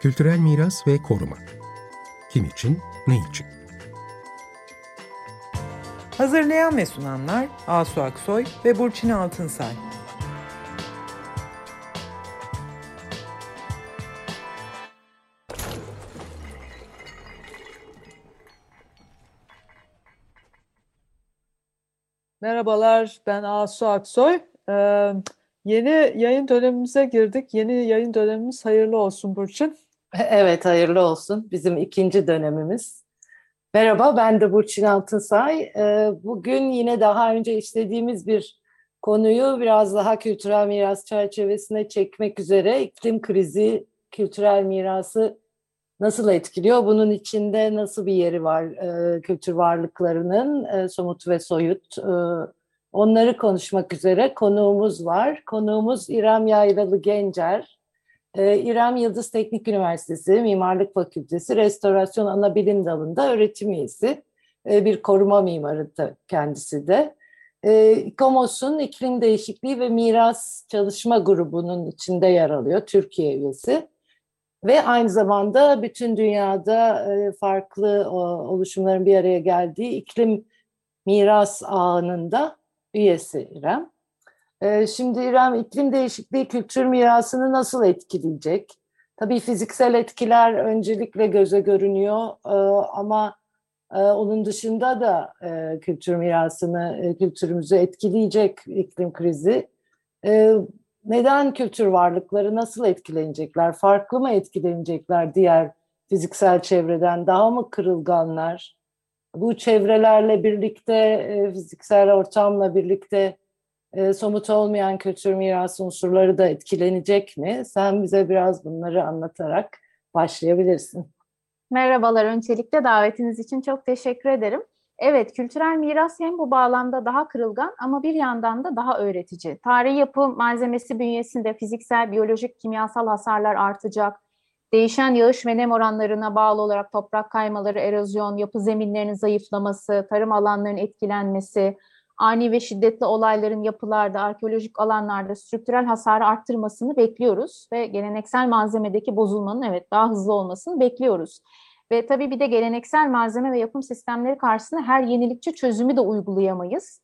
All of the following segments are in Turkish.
Kültürel miras ve koruma. Kim için, ne için? Hazırlayan ve sunanlar Asu Aksoy ve Burçin Altınsay. Merhabalar, ben Asu Aksoy. Ee, yeni yayın dönemimize girdik. Yeni yayın dönemimiz hayırlı olsun Burçin. Evet, hayırlı olsun. Bizim ikinci dönemimiz. Merhaba, ben de Burçin Altınsay. Ee, bugün yine daha önce işlediğimiz bir konuyu biraz daha kültürel miras çerçevesine çekmek üzere iklim krizi, kültürel mirası nasıl etkiliyor? Bunun içinde nasıl bir yeri var e, kültür varlıklarının e, somut ve soyut? E, onları konuşmak üzere konuğumuz var. Konuğumuz İrem Yaylalı Gencer. E, İrem Yıldız Teknik Üniversitesi Mimarlık Fakültesi Restorasyon Anabilim Dalı'nda öğretim üyesi. E, bir koruma mimarı da kendisi de. E, İKOMOS'un İklim Değişikliği ve Miras Çalışma Grubu'nun içinde yer alıyor, Türkiye üyesi. Ve aynı zamanda bütün dünyada e, farklı oluşumların bir araya geldiği iklim miras ağının da üyesi İrem. E, şimdi İrem iklim değişikliği kültür mirasını nasıl etkileyecek? Tabii fiziksel etkiler öncelikle göze görünüyor e, ama onun dışında da kültür mirasını, kültürümüzü etkileyecek iklim krizi neden kültür varlıkları nasıl etkilenecekler? Farklı mı etkilenecekler diğer fiziksel çevreden? Daha mı kırılganlar? Bu çevrelerle birlikte, e, fiziksel ortamla birlikte e, somut olmayan kültür mirası unsurları da etkilenecek mi? Sen bize biraz bunları anlatarak başlayabilirsin. Merhabalar, öncelikle davetiniz için çok teşekkür ederim. Evet, kültürel miras hem bu bağlamda daha kırılgan ama bir yandan da daha öğretici. Tarihi yapı malzemesi bünyesinde fiziksel, biyolojik, kimyasal hasarlar artacak. Değişen yağış ve nem oranlarına bağlı olarak toprak kaymaları, erozyon, yapı zeminlerinin zayıflaması, tarım alanlarının etkilenmesi, ani ve şiddetli olayların yapılarda, arkeolojik alanlarda strüktürel hasarı arttırmasını bekliyoruz ve geleneksel malzemedeki bozulmanın evet daha hızlı olmasını bekliyoruz. Ve tabii bir de geleneksel malzeme ve yapım sistemleri karşısında her yenilikçi çözümü de uygulayamayız.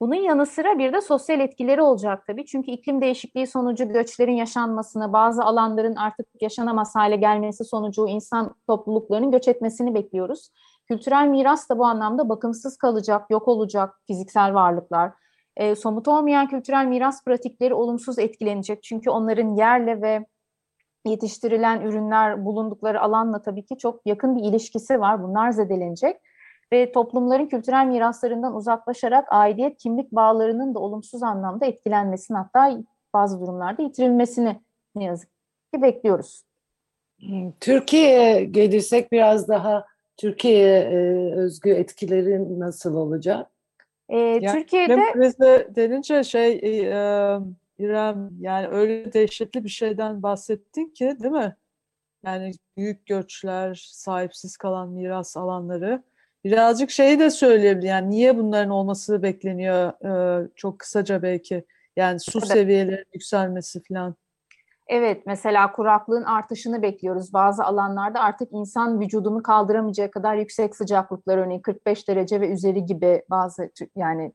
Bunun yanı sıra bir de sosyal etkileri olacak tabii. Çünkü iklim değişikliği sonucu göçlerin yaşanmasını, bazı alanların artık yaşanamaz hale gelmesi sonucu insan topluluklarının göç etmesini bekliyoruz. Kültürel miras da bu anlamda bakımsız kalacak, yok olacak fiziksel varlıklar. E, somut olmayan kültürel miras pratikleri olumsuz etkilenecek. Çünkü onların yerle ve yetiştirilen ürünler bulundukları alanla tabii ki çok yakın bir ilişkisi var. Bunlar zedelenecek ve toplumların kültürel miraslarından uzaklaşarak aidiyet kimlik bağlarının da olumsuz anlamda etkilenmesini hatta bazı durumlarda yitirilmesini ne yazık ki bekliyoruz. Türkiye'ye gelirsek biraz daha Türkiye'ye e, özgü etkileri nasıl olacak? Ee, yani, Türkiye'de krizi denince şey e, İrem yani öyle dehşetli bir şeyden bahsettin ki değil mi? Yani büyük göçler, sahipsiz kalan miras alanları. Birazcık şeyi de söyleyebilir. Yani niye bunların olması bekleniyor? Ee, çok kısaca belki. Yani su evet. seviyelerinin yükselmesi falan. Evet, mesela kuraklığın artışını bekliyoruz. Bazı alanlarda artık insan vücudunu kaldıramayacağı kadar yüksek sıcaklıklar örneğin 45 derece ve üzeri gibi bazı yani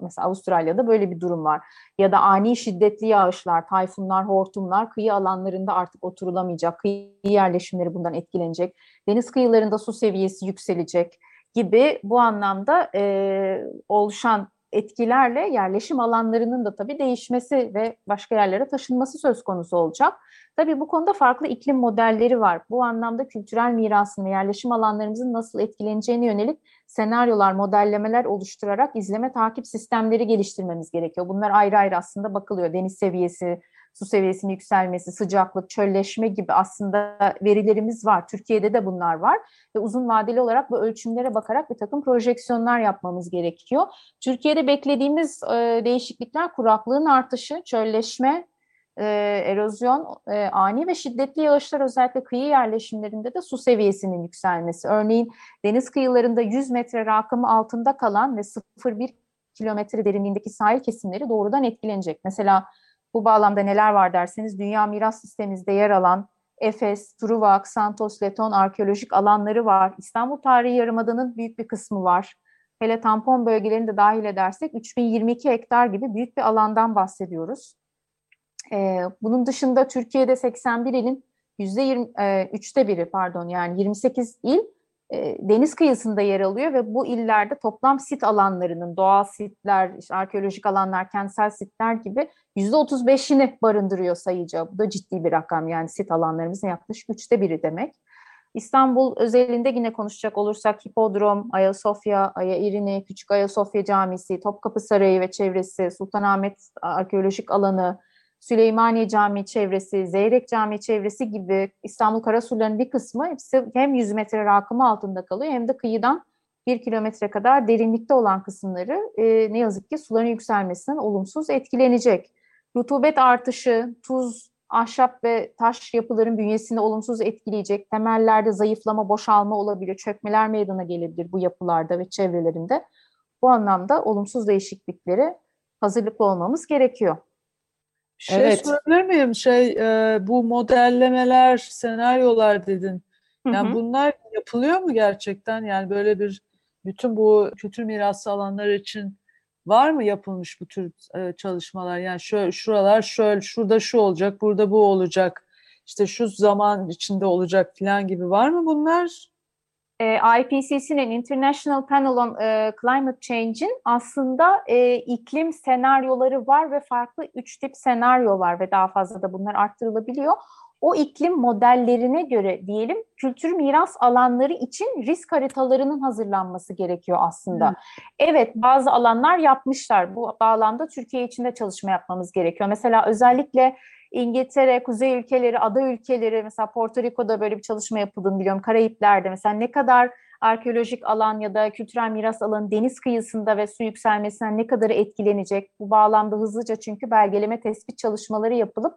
mesela Avustralya'da böyle bir durum var. Ya da ani şiddetli yağışlar, tayfunlar, hortumlar kıyı alanlarında artık oturulamayacak. Kıyı yerleşimleri bundan etkilenecek. Deniz kıyılarında su seviyesi yükselecek gibi bu anlamda e, oluşan etkilerle yerleşim alanlarının da tabii değişmesi ve başka yerlere taşınması söz konusu olacak. Tabii bu konuda farklı iklim modelleri var. Bu anlamda kültürel mirasın ve yerleşim alanlarımızın nasıl etkileneceğine yönelik senaryolar, modellemeler oluşturarak izleme takip sistemleri geliştirmemiz gerekiyor. Bunlar ayrı ayrı aslında bakılıyor. Deniz seviyesi, su seviyesinin yükselmesi, sıcaklık, çölleşme gibi aslında verilerimiz var. Türkiye'de de bunlar var ve uzun vadeli olarak bu ölçümlere bakarak bir takım projeksiyonlar yapmamız gerekiyor. Türkiye'de beklediğimiz e, değişiklikler kuraklığın artışı, çölleşme, e, erozyon, e, ani ve şiddetli yağışlar özellikle kıyı yerleşimlerinde de su seviyesinin yükselmesi. Örneğin deniz kıyılarında 100 metre rakımı altında kalan ve 0,1 kilometre derinliğindeki sahil kesimleri doğrudan etkilenecek. Mesela bu bağlamda neler var derseniz Dünya Miras Sistemimizde yer alan Efes, Truva, Xantos, Leton arkeolojik alanları var. İstanbul Tarihi Yarımada'nın büyük bir kısmı var. Hele tampon bölgelerini de dahil edersek 3022 hektar gibi büyük bir alandan bahsediyoruz. Ee, bunun dışında Türkiye'de 81 ilin %3'te e, biri pardon yani 28 il deniz kıyısında yer alıyor ve bu illerde toplam sit alanlarının doğal sitler, işte arkeolojik alanlar, kentsel sitler gibi yüzde 35'ini barındırıyor sayıca. Bu da ciddi bir rakam yani sit alanlarımızın yaklaşık üçte biri demek. İstanbul özelinde yine konuşacak olursak Hipodrom, Ayasofya, Aya İrini, Küçük Ayasofya Camisi, Topkapı Sarayı ve çevresi, Sultanahmet Arkeolojik Alanı, Süleymaniye Camii çevresi, Zeyrek Camii çevresi gibi İstanbul Karasurları'nın bir kısmı hepsi hem 100 metre rakımı altında kalıyor hem de kıyıdan bir kilometre kadar derinlikte olan kısımları e, ne yazık ki suların yükselmesinden olumsuz etkilenecek. Rutubet artışı, tuz, ahşap ve taş yapıların bünyesini olumsuz etkileyecek, temellerde zayıflama, boşalma olabilir, çökmeler meydana gelebilir bu yapılarda ve çevrelerinde. Bu anlamda olumsuz değişiklikleri hazırlıklı olmamız gerekiyor. Şey evet. sorabilir miyim? Şey e, bu modellemeler, senaryolar dedin. Yani hı hı. bunlar yapılıyor mu gerçekten? Yani böyle bir bütün bu kültür mirası alanları için var mı yapılmış bu tür e, çalışmalar? Yani şöyle şuralar şöyle, şurada şu olacak, burada bu olacak. İşte şu zaman içinde olacak falan gibi var mı bunlar? E, IPCC'nin International Panel on e, Climate Change'in aslında e, iklim senaryoları var ve farklı üç tip senaryo var ve daha fazla da bunlar arttırılabiliyor. O iklim modellerine göre diyelim kültür miras alanları için risk haritalarının hazırlanması gerekiyor aslında. Hmm. Evet bazı alanlar yapmışlar. Bu bağlamda Türkiye için de çalışma yapmamız gerekiyor. Mesela özellikle İngiltere, kuzey ülkeleri, ada ülkeleri mesela Porto Rico'da böyle bir çalışma yapıldığını biliyorum. Karayipler'de mesela ne kadar arkeolojik alan ya da kültürel miras alanı deniz kıyısında ve su yükselmesinden ne kadar etkilenecek? Bu bağlamda hızlıca çünkü belgeleme tespit çalışmaları yapılıp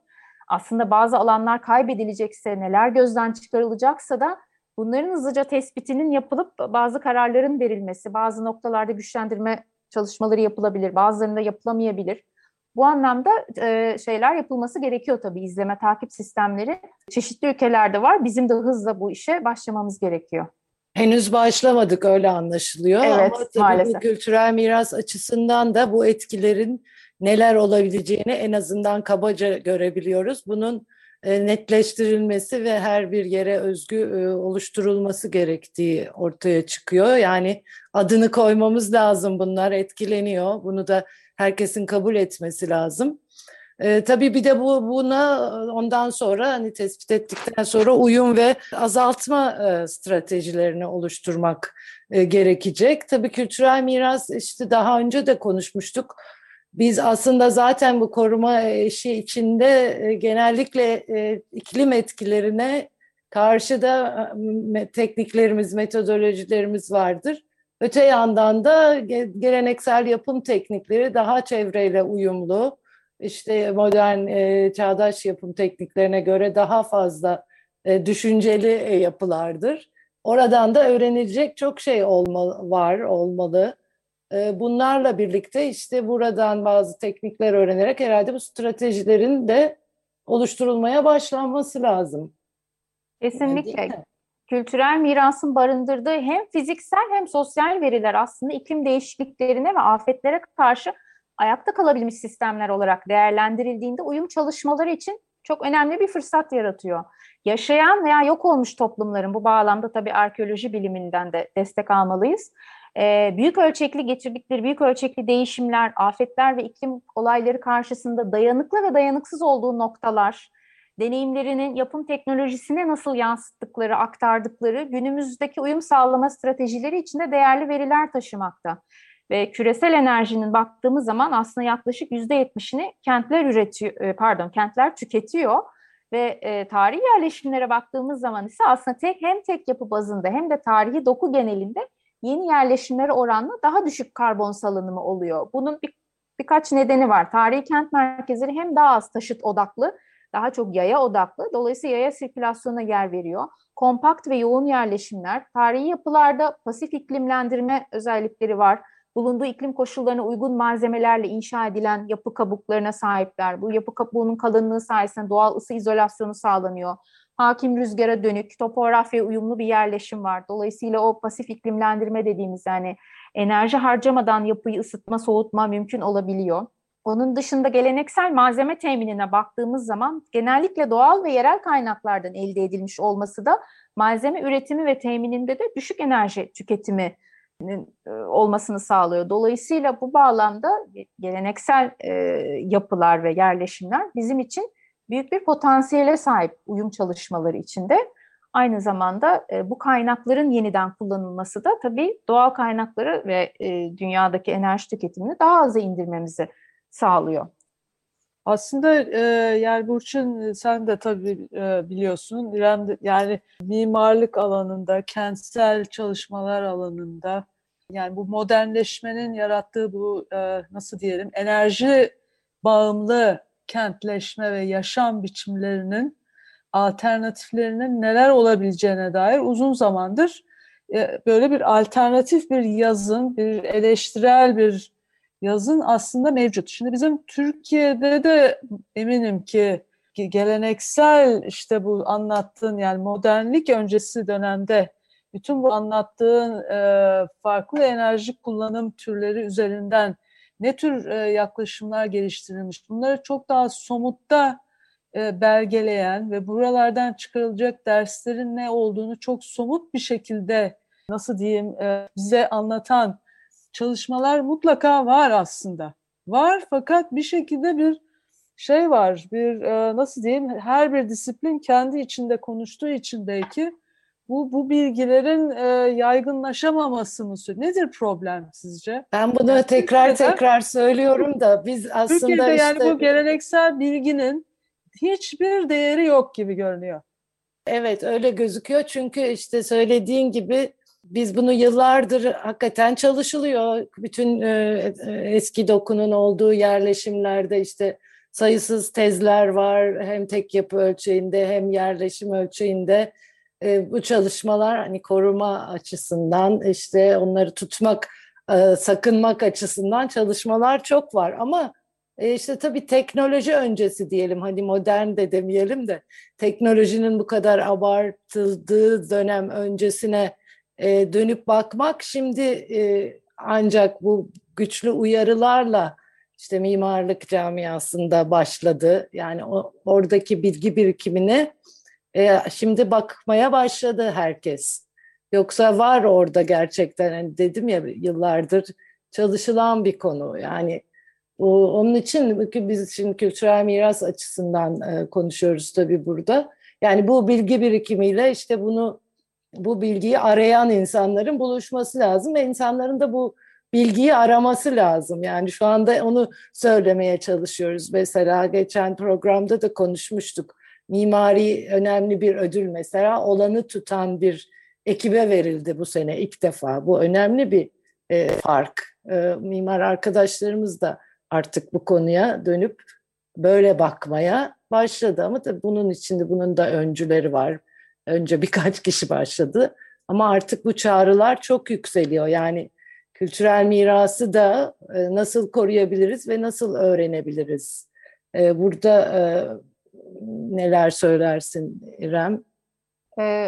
aslında bazı alanlar kaybedilecekse neler gözden çıkarılacaksa da bunların hızlıca tespitinin yapılıp bazı kararların verilmesi, bazı noktalarda güçlendirme çalışmaları yapılabilir, bazılarında yapılamayabilir. Bu anlamda e, şeyler yapılması gerekiyor tabii izleme takip sistemleri. Çeşitli ülkelerde var. Bizim de hızla bu işe başlamamız gerekiyor. Henüz başlamadık öyle anlaşılıyor. Evet, Ama tabii maalesef. kültürel miras açısından da bu etkilerin neler olabileceğini en azından kabaca görebiliyoruz. Bunun e, netleştirilmesi ve her bir yere özgü e, oluşturulması gerektiği ortaya çıkıyor. Yani adını koymamız lazım bunlar etkileniyor. Bunu da herkesin kabul etmesi lazım. E, tabii bir de bu buna ondan sonra hani tespit ettikten sonra uyum ve azaltma e, stratejilerini oluşturmak e, gerekecek. Tabii kültürel miras işte daha önce de konuşmuştuk. Biz aslında zaten bu koruma işi içinde e, genellikle e, iklim etkilerine karşı da e, tekniklerimiz, metodolojilerimiz vardır. Öte yandan da geleneksel yapım teknikleri daha çevreyle uyumlu, işte modern e, çağdaş yapım tekniklerine göre daha fazla e, düşünceli e, yapılardır. Oradan da öğrenilecek çok şey olmalı, var, olmalı. E, bunlarla birlikte işte buradan bazı teknikler öğrenerek herhalde bu stratejilerin de oluşturulmaya başlanması lazım. Kesinlikle kültürel mirasın barındırdığı hem fiziksel hem sosyal veriler aslında iklim değişikliklerine ve afetlere karşı ayakta kalabilmiş sistemler olarak değerlendirildiğinde uyum çalışmaları için çok önemli bir fırsat yaratıyor. Yaşayan veya yok olmuş toplumların bu bağlamda tabii arkeoloji biliminden de destek almalıyız. Ee, büyük ölçekli getirdikleri büyük ölçekli değişimler, afetler ve iklim olayları karşısında dayanıklı ve dayanıksız olduğu noktalar, deneyimlerinin yapım teknolojisine nasıl yansıttıkları, aktardıkları günümüzdeki uyum sağlama stratejileri içinde değerli veriler taşımakta. Ve küresel enerjinin baktığımız zaman aslında yaklaşık yüzde yetmişini kentler üretiyor, e, pardon kentler tüketiyor ve e, tarihi yerleşimlere baktığımız zaman ise aslında tek hem tek yapı bazında hem de tarihi doku genelinde yeni yerleşimlere oranla daha düşük karbon salınımı oluyor. Bunun bir, birkaç nedeni var. Tarihi kent merkezleri hem daha az taşıt odaklı daha çok yaya odaklı. Dolayısıyla yaya sirkülasyona yer veriyor. Kompakt ve yoğun yerleşimler, tarihi yapılarda pasif iklimlendirme özellikleri var. Bulunduğu iklim koşullarına uygun malzemelerle inşa edilen yapı kabuklarına sahipler. Bu yapı kabuğunun kalınlığı sayesinde doğal ısı izolasyonu sağlanıyor. hakim rüzgara dönük, topografya uyumlu bir yerleşim var. Dolayısıyla o pasif iklimlendirme dediğimiz yani enerji harcamadan yapıyı ısıtma, soğutma mümkün olabiliyor. Onun dışında geleneksel malzeme teminine baktığımız zaman genellikle doğal ve yerel kaynaklardan elde edilmiş olması da malzeme üretimi ve temininde de düşük enerji tüketimi e, olmasını sağlıyor. Dolayısıyla bu bağlamda geleneksel e, yapılar ve yerleşimler bizim için büyük bir potansiyele sahip uyum çalışmaları içinde. Aynı zamanda e, bu kaynakların yeniden kullanılması da tabii doğal kaynakları ve dünyadaki enerji tüketimini daha aza indirmemizi sağlıyor. Aslında e, yani Burçin sen de tabii e, biliyorsun İrem yani mimarlık alanında, kentsel çalışmalar alanında yani bu modernleşmenin yarattığı bu e, nasıl diyelim enerji bağımlı kentleşme ve yaşam biçimlerinin alternatiflerinin neler olabileceğine dair uzun zamandır e, böyle bir alternatif bir yazın, bir eleştirel bir yazın aslında mevcut. Şimdi bizim Türkiye'de de eminim ki geleneksel işte bu anlattığın yani modernlik öncesi dönemde bütün bu anlattığın e, farklı enerji kullanım türleri üzerinden ne tür e, yaklaşımlar geliştirilmiş bunları çok daha somutta e, belgeleyen ve buralardan çıkarılacak derslerin ne olduğunu çok somut bir şekilde nasıl diyeyim e, bize anlatan çalışmalar mutlaka var aslında. Var fakat bir şekilde bir şey var, bir e, nasıl diyeyim, her bir disiplin kendi içinde konuştuğu için belki bu bu bilgilerin e, yaygınlaşamaması mı? Nedir problem sizce? Ben bunu tekrar Türkiye'de, tekrar söylüyorum da biz aslında Türkiye'de işte... yani bu geleneksel bilginin hiçbir değeri yok gibi görünüyor. Evet öyle gözüküyor çünkü işte söylediğin gibi biz bunu yıllardır hakikaten çalışılıyor. Bütün e, e, eski dokunun olduğu yerleşimlerde işte sayısız tezler var. Hem tek yapı ölçeğinde hem yerleşim ölçeğinde. E, bu çalışmalar hani koruma açısından işte onları tutmak, e, sakınmak açısından çalışmalar çok var. Ama e, işte tabii teknoloji öncesi diyelim hani modern de demeyelim de teknolojinin bu kadar abartıldığı dönem öncesine e, dönüp bakmak şimdi e, ancak bu güçlü uyarılarla işte mimarlık camiasında başladı. Yani o, oradaki bilgi birikimine e, şimdi bakmaya başladı herkes. Yoksa var orada gerçekten hani dedim ya yıllardır çalışılan bir konu. Yani o, onun için biz şimdi kültürel miras açısından e, konuşuyoruz tabii burada. Yani bu bilgi birikimiyle işte bunu bu bilgiyi arayan insanların buluşması lazım ve insanların da bu bilgiyi araması lazım. Yani şu anda onu söylemeye çalışıyoruz. Mesela geçen programda da konuşmuştuk. Mimari önemli bir ödül mesela olanı tutan bir ekibe verildi bu sene ilk defa. Bu önemli bir e, fark. E, mimar arkadaşlarımız da artık bu konuya dönüp böyle bakmaya başladı ama tabii bunun içinde bunun da öncüleri var. Önce birkaç kişi başladı ama artık bu çağrılar çok yükseliyor. Yani kültürel mirası da e, nasıl koruyabiliriz ve nasıl öğrenebiliriz? E, burada e, neler söylersin İrem?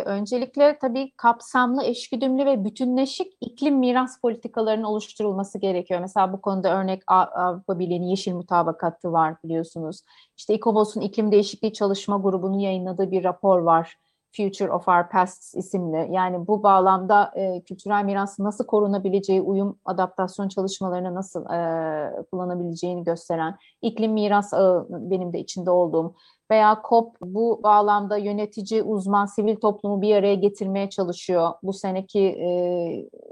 Öncelikle tabii kapsamlı, eşgüdümlü ve bütünleşik iklim miras politikalarının oluşturulması gerekiyor. Mesela bu konuda örnek Avrupa Birliği'nin Yeşil Mutabakatı var biliyorsunuz. İşte İKOBOS'un iklim değişikliği çalışma grubunun yayınladığı bir rapor var. Future of Our Past isimli. Yani bu bağlamda e, kültürel mirasın nasıl korunabileceği, uyum adaptasyon çalışmalarına nasıl e, kullanabileceğini gösteren iklim miras ağı benim de içinde olduğum veya COP bu bağlamda yönetici, uzman, sivil toplumu bir araya getirmeye çalışıyor. Bu seneki e,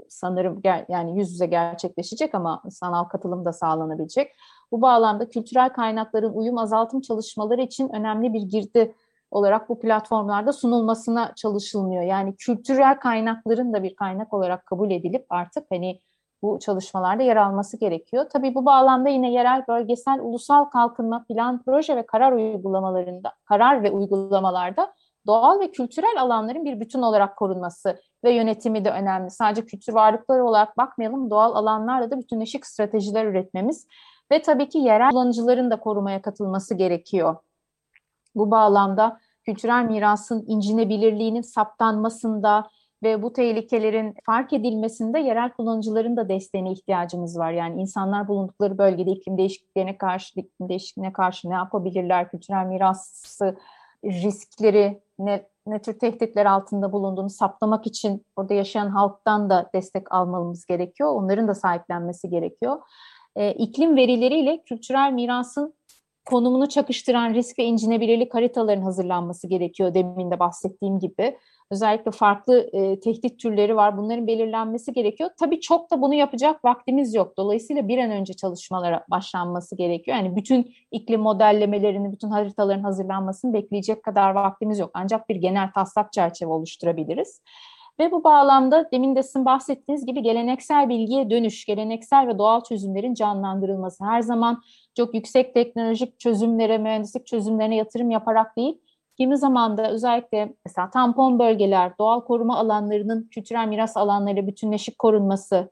sanırım ger- yani yüz yüze gerçekleşecek ama sanal katılım da sağlanabilecek. Bu bağlamda kültürel kaynakların uyum azaltım çalışmaları için önemli bir girdi olarak bu platformlarda sunulmasına çalışılmıyor. Yani kültürel kaynakların da bir kaynak olarak kabul edilip artık hani bu çalışmalarda yer alması gerekiyor. Tabii bu bağlamda yine yerel, bölgesel, ulusal kalkınma plan, proje ve karar uygulamalarında, karar ve uygulamalarda doğal ve kültürel alanların bir bütün olarak korunması ve yönetimi de önemli. Sadece kültür varlıkları olarak bakmayalım, doğal alanlarla da bütünleşik stratejiler üretmemiz ve tabii ki yerel kullanıcıların da korumaya katılması gerekiyor. Bu bağlamda kültürel mirasın incinebilirliğinin saptanmasında ve bu tehlikelerin fark edilmesinde yerel kullanıcıların da desteğine ihtiyacımız var. Yani insanlar bulundukları bölgede iklim değişikliklerine karşı, iklim değişikliğine karşı ne yapabilirler, kültürel mirası riskleri, ne, ne tür tehditler altında bulunduğunu saptamak için orada yaşayan halktan da destek almamız gerekiyor. Onların da sahiplenmesi gerekiyor. E, iklim verileriyle kültürel mirasın konumunu çakıştıran risk ve incinebilirlik haritaların hazırlanması gerekiyor demin de bahsettiğim gibi. Özellikle farklı e, tehdit türleri var. Bunların belirlenmesi gerekiyor. Tabii çok da bunu yapacak vaktimiz yok. Dolayısıyla bir an önce çalışmalara başlanması gerekiyor. Yani bütün iklim modellemelerini, bütün haritaların hazırlanmasını bekleyecek kadar vaktimiz yok. Ancak bir genel taslak çerçeve oluşturabiliriz. Ve bu bağlamda demin de sizin bahsettiğiniz gibi geleneksel bilgiye dönüş, geleneksel ve doğal çözümlerin canlandırılması. Her zaman çok yüksek teknolojik çözümlere, mühendislik çözümlerine yatırım yaparak değil, kimi zaman da özellikle mesela tampon bölgeler, doğal koruma alanlarının kültürel miras alanlarıyla bütünleşik korunması,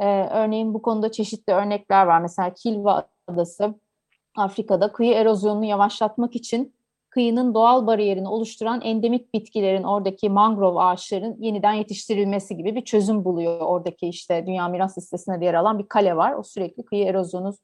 ee, örneğin bu konuda çeşitli örnekler var. Mesela Kilva Adası, Afrika'da kıyı erozyonunu yavaşlatmak için kıyının doğal bariyerini oluşturan endemik bitkilerin, oradaki mangrove ağaçların yeniden yetiştirilmesi gibi bir çözüm buluyor. Oradaki işte Dünya Miras Listesi'ne yer alan bir kale var. O sürekli kıyı erozyonu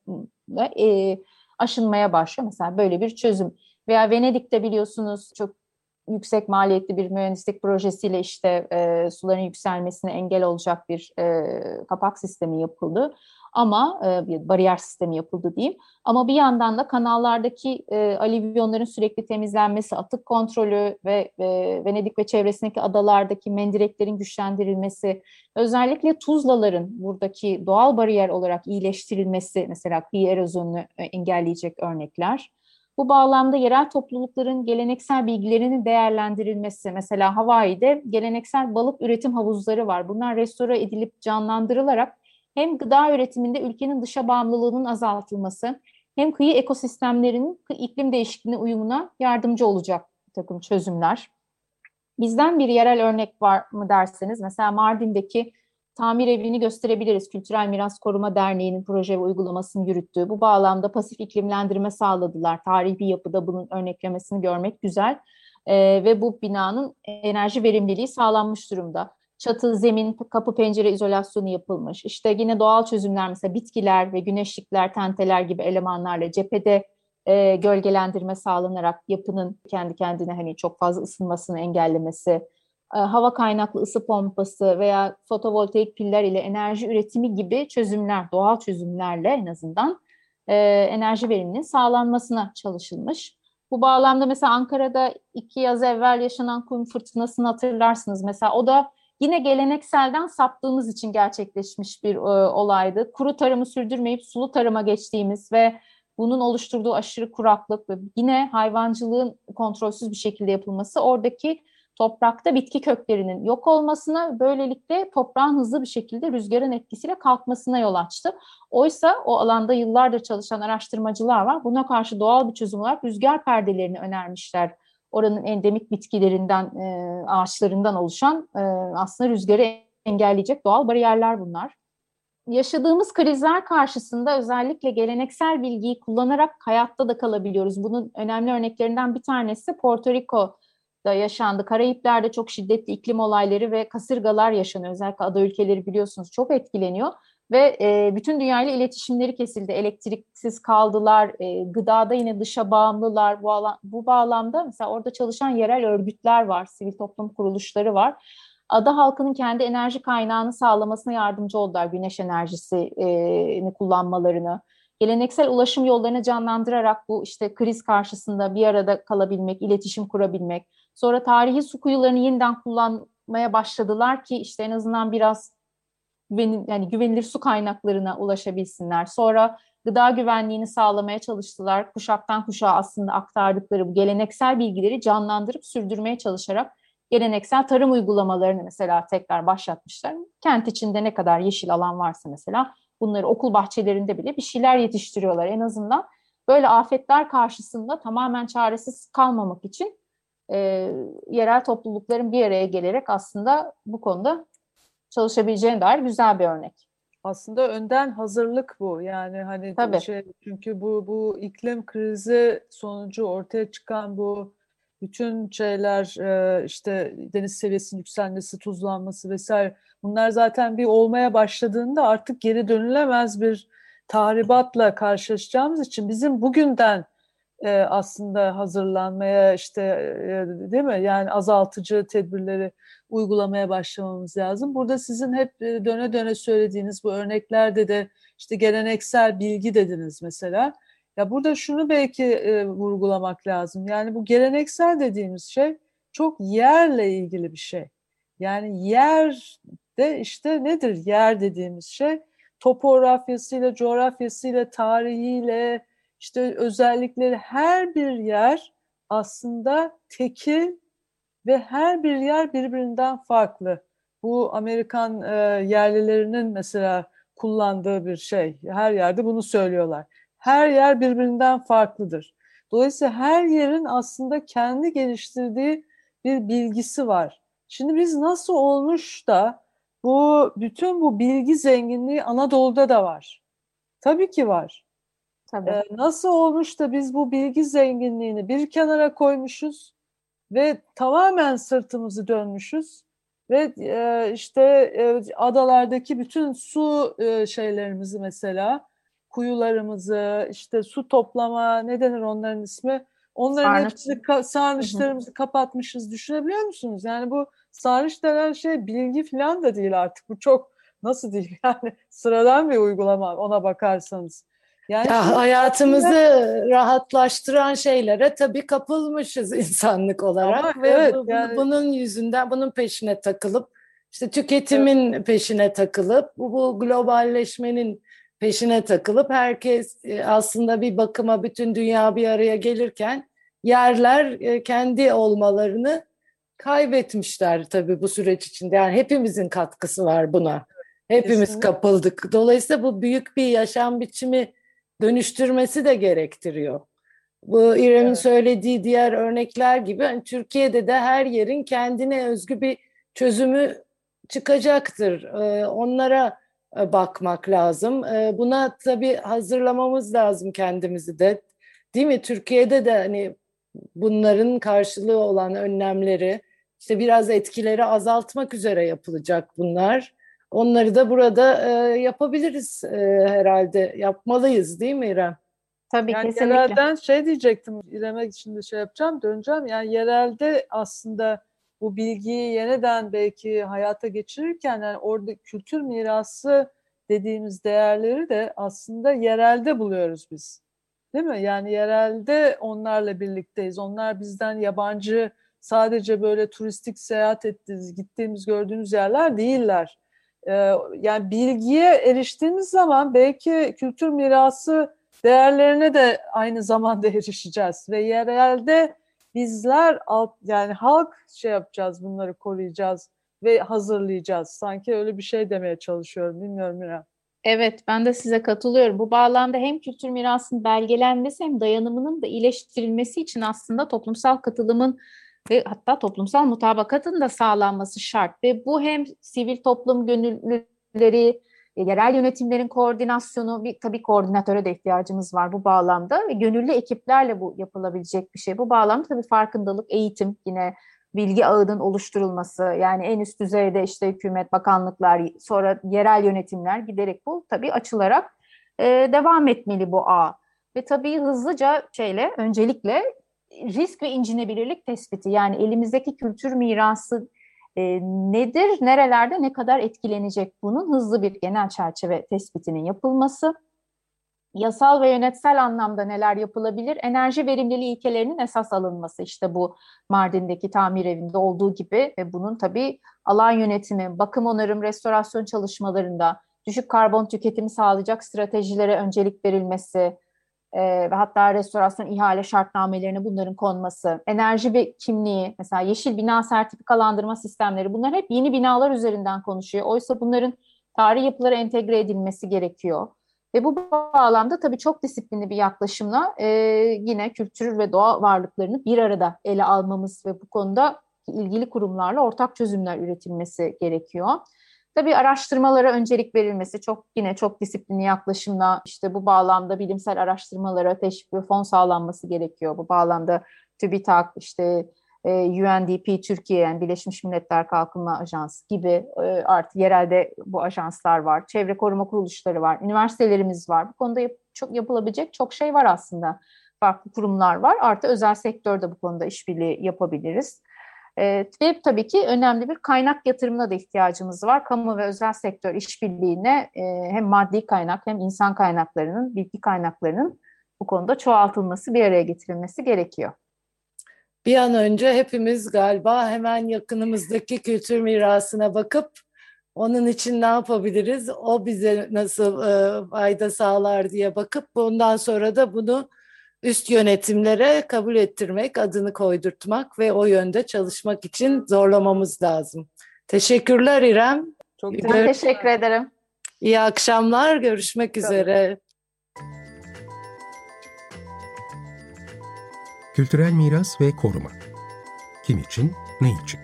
e, aşınmaya başlıyor. Mesela böyle bir çözüm. Veya Venedik'te biliyorsunuz çok yüksek maliyetli bir mühendislik projesiyle işte e, suların yükselmesine engel olacak bir e, kapak sistemi yapıldı. Ama e, bir bariyer sistemi yapıldı diyeyim. Ama bir yandan da kanallardaki e, alüvyonların sürekli temizlenmesi, atık kontrolü ve e, Venedik ve çevresindeki adalardaki mendireklerin güçlendirilmesi, özellikle tuzlaların buradaki doğal bariyer olarak iyileştirilmesi, mesela kıyı erozyonunu e, engelleyecek örnekler. Bu bağlamda yerel toplulukların geleneksel bilgilerinin değerlendirilmesi, mesela Hawaii'de geleneksel balık üretim havuzları var. Bunlar restore edilip canlandırılarak hem gıda üretiminde ülkenin dışa bağımlılığının azaltılması, hem kıyı ekosistemlerinin iklim değişikliğine uyumuna yardımcı olacak bir takım çözümler. Bizden bir yerel örnek var mı derseniz, mesela Mardin'deki tamir evini gösterebiliriz. Kültürel Miras Koruma Derneği'nin proje ve uygulamasını yürüttüğü. Bu bağlamda pasif iklimlendirme sağladılar. Tarihi bir yapıda bunun örneklemesini görmek güzel. Ee, ve bu binanın enerji verimliliği sağlanmış durumda. Çatı, zemin, kapı, pencere izolasyonu yapılmış. İşte yine doğal çözümler mesela bitkiler ve güneşlikler, tenteler gibi elemanlarla cephede e, gölgelendirme sağlanarak yapının kendi kendine hani çok fazla ısınmasını engellemesi, e, hava kaynaklı ısı pompası veya fotovoltaik piller ile enerji üretimi gibi çözümler, doğal çözümlerle en azından e, enerji veriminin sağlanmasına çalışılmış. Bu bağlamda mesela Ankara'da iki yaz evvel yaşanan kum fırtınasını hatırlarsınız. Mesela o da yine gelenekselden saptığımız için gerçekleşmiş bir e, olaydı. Kuru tarımı sürdürmeyip sulu tarıma geçtiğimiz ve bunun oluşturduğu aşırı kuraklık ve yine hayvancılığın kontrolsüz bir şekilde yapılması oradaki toprakta bitki köklerinin yok olmasına böylelikle toprağın hızlı bir şekilde rüzgarın etkisiyle kalkmasına yol açtı. Oysa o alanda yıllardır çalışan araştırmacılar var. Buna karşı doğal bir çözüm olarak rüzgar perdelerini önermişler. Oranın endemik bitkilerinden, e, ağaçlarından oluşan e, aslında rüzgarı engelleyecek doğal bariyerler bunlar. Yaşadığımız krizler karşısında özellikle geleneksel bilgiyi kullanarak hayatta da kalabiliyoruz. Bunun önemli örneklerinden bir tanesi Porto Rico da yaşandı. Karayipler'de çok şiddetli iklim olayları ve kasırgalar yaşanıyor. Özellikle ada ülkeleri biliyorsunuz çok etkileniyor ve e, bütün dünyayla iletişimleri kesildi. Elektriksiz kaldılar, e, gıdada yine dışa bağımlılar. Bu, alan, bu bağlamda mesela orada çalışan yerel örgütler var, sivil toplum kuruluşları var. Ada halkının kendi enerji kaynağını sağlamasına yardımcı oldular. Güneş enerjisini kullanmalarını, geleneksel ulaşım yollarını canlandırarak bu işte kriz karşısında bir arada kalabilmek, iletişim kurabilmek, Sonra tarihi su kuyularını yeniden kullanmaya başladılar ki işte en azından biraz güvenin, yani güvenilir su kaynaklarına ulaşabilsinler. Sonra gıda güvenliğini sağlamaya çalıştılar. Kuşaktan kuşağa aslında aktardıkları bu geleneksel bilgileri canlandırıp sürdürmeye çalışarak geleneksel tarım uygulamalarını mesela tekrar başlatmışlar. Kent içinde ne kadar yeşil alan varsa mesela bunları okul bahçelerinde bile bir şeyler yetiştiriyorlar. En azından böyle afetler karşısında tamamen çaresiz kalmamak için e, yerel toplulukların bir araya gelerek aslında bu konuda çalışabileceğine dair güzel bir örnek. Aslında önden hazırlık bu. Yani hani Tabii. şey çünkü bu bu iklim krizi sonucu ortaya çıkan bu bütün şeyler e, işte deniz seviyesinin yükselmesi, tuzlanması vesaire bunlar zaten bir olmaya başladığında artık geri dönülemez bir tahribatla karşılaşacağımız için bizim bugünden e, aslında hazırlanmaya işte e, değil mi yani azaltıcı tedbirleri uygulamaya başlamamız lazım. Burada sizin hep döne döne söylediğiniz bu örneklerde de işte geleneksel bilgi dediniz mesela. Ya burada şunu belki e, vurgulamak lazım. Yani bu geleneksel dediğimiz şey çok yerle ilgili bir şey. Yani yer de işte nedir yer dediğimiz şey? Topografyasıyla, coğrafyasıyla, tarihiyle, işte özellikleri her bir yer aslında tekil ve her bir yer birbirinden farklı. Bu Amerikan e, yerlilerinin mesela kullandığı bir şey. Her yerde bunu söylüyorlar. Her yer birbirinden farklıdır. Dolayısıyla her yerin aslında kendi geliştirdiği bir bilgisi var. Şimdi biz nasıl olmuş da bu bütün bu bilgi zenginliği Anadolu'da da var. Tabii ki var. Tabii. Ee, nasıl olmuş da biz bu bilgi zenginliğini bir kenara koymuşuz ve tamamen sırtımızı dönmüşüz ve e, işte e, adalardaki bütün su e, şeylerimizi mesela kuyularımızı işte su toplama ne denir onların ismi onların Sarnıç. hepsini ka- sarnıçlarımızı kapatmışız düşünebiliyor musunuz? Yani bu sarnıç denen şey bilgi falan da değil artık bu çok nasıl diyeyim yani sıradan bir uygulama ona bakarsanız. Yani ya, hayatımızı de... rahatlaştıran şeylere tabii kapılmışız insanlık olarak Ama ve evet, bu, yani... bunun yüzünden bunun peşine takılıp işte tüketimin evet. peşine takılıp bu, bu globalleşmenin peşine takılıp herkes e, aslında bir bakıma bütün dünya bir araya gelirken yerler e, kendi olmalarını kaybetmişler tabii bu süreç içinde. Yani hepimizin katkısı var buna. Hepimiz Kesinlikle. kapıldık. Dolayısıyla bu büyük bir yaşam biçimi dönüştürmesi de gerektiriyor. Bu İrem'in evet. söylediği diğer örnekler gibi yani Türkiye'de de her yerin kendine özgü bir çözümü çıkacaktır. Ee, onlara e, bakmak lazım. Ee, buna tabii hazırlamamız lazım kendimizi de. Değil mi? Türkiye'de de hani bunların karşılığı olan önlemleri işte biraz etkileri azaltmak üzere yapılacak bunlar. Onları da burada e, yapabiliriz e, herhalde. Yapmalıyız değil mi İrem? Tabii yani kesinlikle. Yerelden şey diyecektim İrem'e şimdi şey yapacağım döneceğim. Yani yerelde aslında bu bilgiyi yeniden belki hayata geçirirken yani orada kültür mirası dediğimiz değerleri de aslında yerelde buluyoruz biz. Değil mi? Yani yerelde onlarla birlikteyiz. Onlar bizden yabancı sadece böyle turistik seyahat ettiğimiz, gittiğimiz, gördüğümüz yerler değiller. Ee, yani bilgiye eriştiğimiz zaman belki kültür mirası değerlerine de aynı zamanda erişeceğiz ve yerelde bizler alt, yani halk şey yapacağız bunları koruyacağız ve hazırlayacağız. Sanki öyle bir şey demeye çalışıyorum. Bilmiyorum Mira. Evet, ben de size katılıyorum. Bu bağlamda hem kültür mirasının belgelenmesi hem dayanımının da iyileştirilmesi için aslında toplumsal katılımın ve hatta toplumsal mutabakatın da sağlanması şart. Ve bu hem sivil toplum gönüllüleri, e, yerel yönetimlerin koordinasyonu, bir tabii koordinatöre de ihtiyacımız var bu bağlamda ve gönüllü ekiplerle bu yapılabilecek bir şey. Bu bağlamda tabii farkındalık, eğitim yine bilgi ağının oluşturulması yani en üst düzeyde işte hükümet, bakanlıklar, sonra yerel yönetimler giderek bu tabii açılarak e, devam etmeli bu ağ. Ve tabii hızlıca şeyle öncelikle risk ve incinebilirlik tespiti yani elimizdeki kültür mirası e, nedir, nerelerde ne kadar etkilenecek bunun hızlı bir genel çerçeve tespitinin yapılması. Yasal ve yönetsel anlamda neler yapılabilir? Enerji verimliliği ilkelerinin esas alınması işte bu Mardin'deki tamir evinde olduğu gibi ve bunun tabii alan yönetimi, bakım onarım, restorasyon çalışmalarında düşük karbon tüketimi sağlayacak stratejilere öncelik verilmesi, ve hatta restorasyon ihale şartnamelerine bunların konması, enerji ve kimliği, mesela yeşil bina sertifikalandırma sistemleri bunlar hep yeni binalar üzerinden konuşuyor. Oysa bunların tarih yapılara entegre edilmesi gerekiyor. Ve bu bağlamda tabii çok disiplinli bir yaklaşımla e, yine kültür ve doğa varlıklarını bir arada ele almamız ve bu konuda ilgili kurumlarla ortak çözümler üretilmesi gerekiyor. Tabii araştırmalara öncelik verilmesi çok yine çok disiplinli yaklaşımla işte bu bağlamda bilimsel araştırmalara teşvik ve fon sağlanması gerekiyor. Bu bağlamda TÜBİTAK, işte e, UNDP Türkiye yani Birleşmiş Milletler Kalkınma Ajansı gibi e, artık yerelde bu ajanslar var. Çevre koruma kuruluşları var. Üniversitelerimiz var. Bu konuda yap, çok yapılabilecek çok şey var aslında. Farklı kurumlar var. Artı özel sektörde bu konuda işbirliği yapabiliriz. E, ve tabii ki önemli bir kaynak yatırımına da ihtiyacımız var. Kamu ve özel sektör işbirliğine e, hem maddi kaynak hem insan kaynaklarının, bilgi kaynaklarının bu konuda çoğaltılması, bir araya getirilmesi gerekiyor. Bir an önce hepimiz galiba hemen yakınımızdaki kültür mirasına bakıp onun için ne yapabiliriz, o bize nasıl e, fayda sağlar diye bakıp bundan sonra da bunu üst yönetimlere kabul ettirmek, adını koydurtmak ve o yönde çalışmak için zorlamamız lazım. Teşekkürler İrem. Çok ben teşekkür ederim. İyi akşamlar, görüşmek Tabii. üzere. Kültürel miras ve koruma. Kim için, ne için?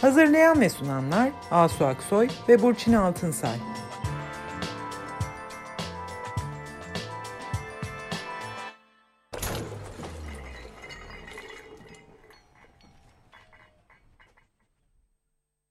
Hazırlayan ve sunanlar Asu Aksoy ve Burçin Altınsay.